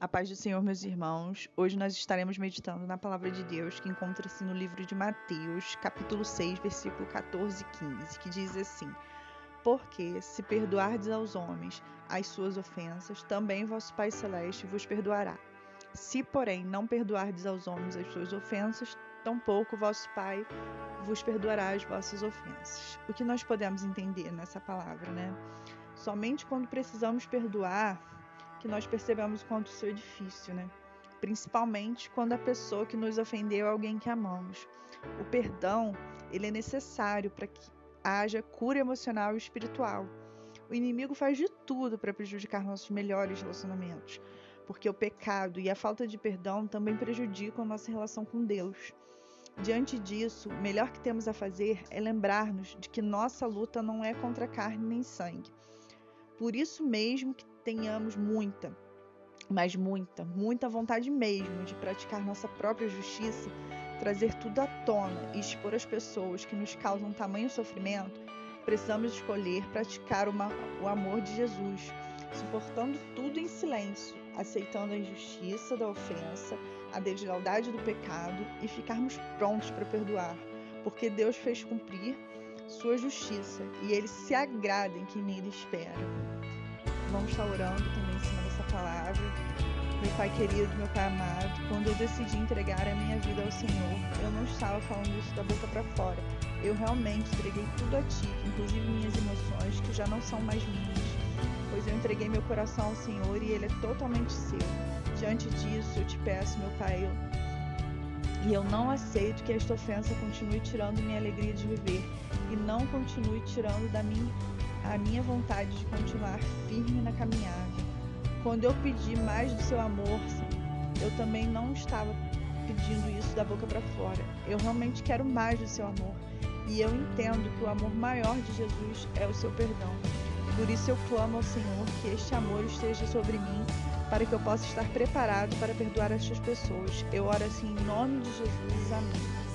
A paz do Senhor, meus irmãos. Hoje nós estaremos meditando na palavra de Deus que encontra-se no livro de Mateus, capítulo 6, versículo 14 e 15, que diz assim: Porque se perdoardes aos homens as suas ofensas, também vosso Pai celeste vos perdoará. Se, porém, não perdoardes aos homens as suas ofensas, tampouco vosso Pai vos perdoará as vossas ofensas. O que nós podemos entender nessa palavra, né? Somente quando precisamos perdoar que nós percebemos quanto isso é difícil, né? Principalmente quando a pessoa que nos ofendeu é alguém que amamos. O perdão, ele é necessário para que haja cura emocional e espiritual. O inimigo faz de tudo para prejudicar nossos melhores relacionamentos, porque o pecado e a falta de perdão também prejudicam a nossa relação com Deus. Diante disso, o melhor que temos a fazer é lembrar-nos de que nossa luta não é contra carne nem sangue. Por isso mesmo que tenhamos muita, mas muita, muita vontade mesmo de praticar nossa própria justiça, trazer tudo à tona e expor as pessoas que nos causam tamanho sofrimento, precisamos escolher praticar uma, o amor de Jesus, suportando tudo em silêncio, aceitando a injustiça da ofensa, a deslealdade do pecado e ficarmos prontos para perdoar, porque Deus fez cumprir sua justiça e ele se agrada em quem nele espera vamos estar orando também em cima dessa palavra. Meu Pai querido, meu Pai amado, quando eu decidi entregar a minha vida ao Senhor, eu não estava falando isso da boca para fora. Eu realmente entreguei tudo a Ti, inclusive minhas emoções, que já não são mais minhas. Pois eu entreguei meu coração ao Senhor e ele é totalmente seu. Diante disso, eu te peço, meu Pai, eu... e eu não aceito que esta ofensa continue tirando minha alegria de viver e não continue tirando da minha a minha vontade de continuar firme na caminhada. Quando eu pedi mais do seu amor, eu também não estava pedindo isso da boca para fora. Eu realmente quero mais do seu amor. E eu entendo que o amor maior de Jesus é o seu perdão. Por isso eu clamo ao Senhor que este amor esteja sobre mim, para que eu possa estar preparado para perdoar estas pessoas. Eu oro assim em nome de Jesus. Amém.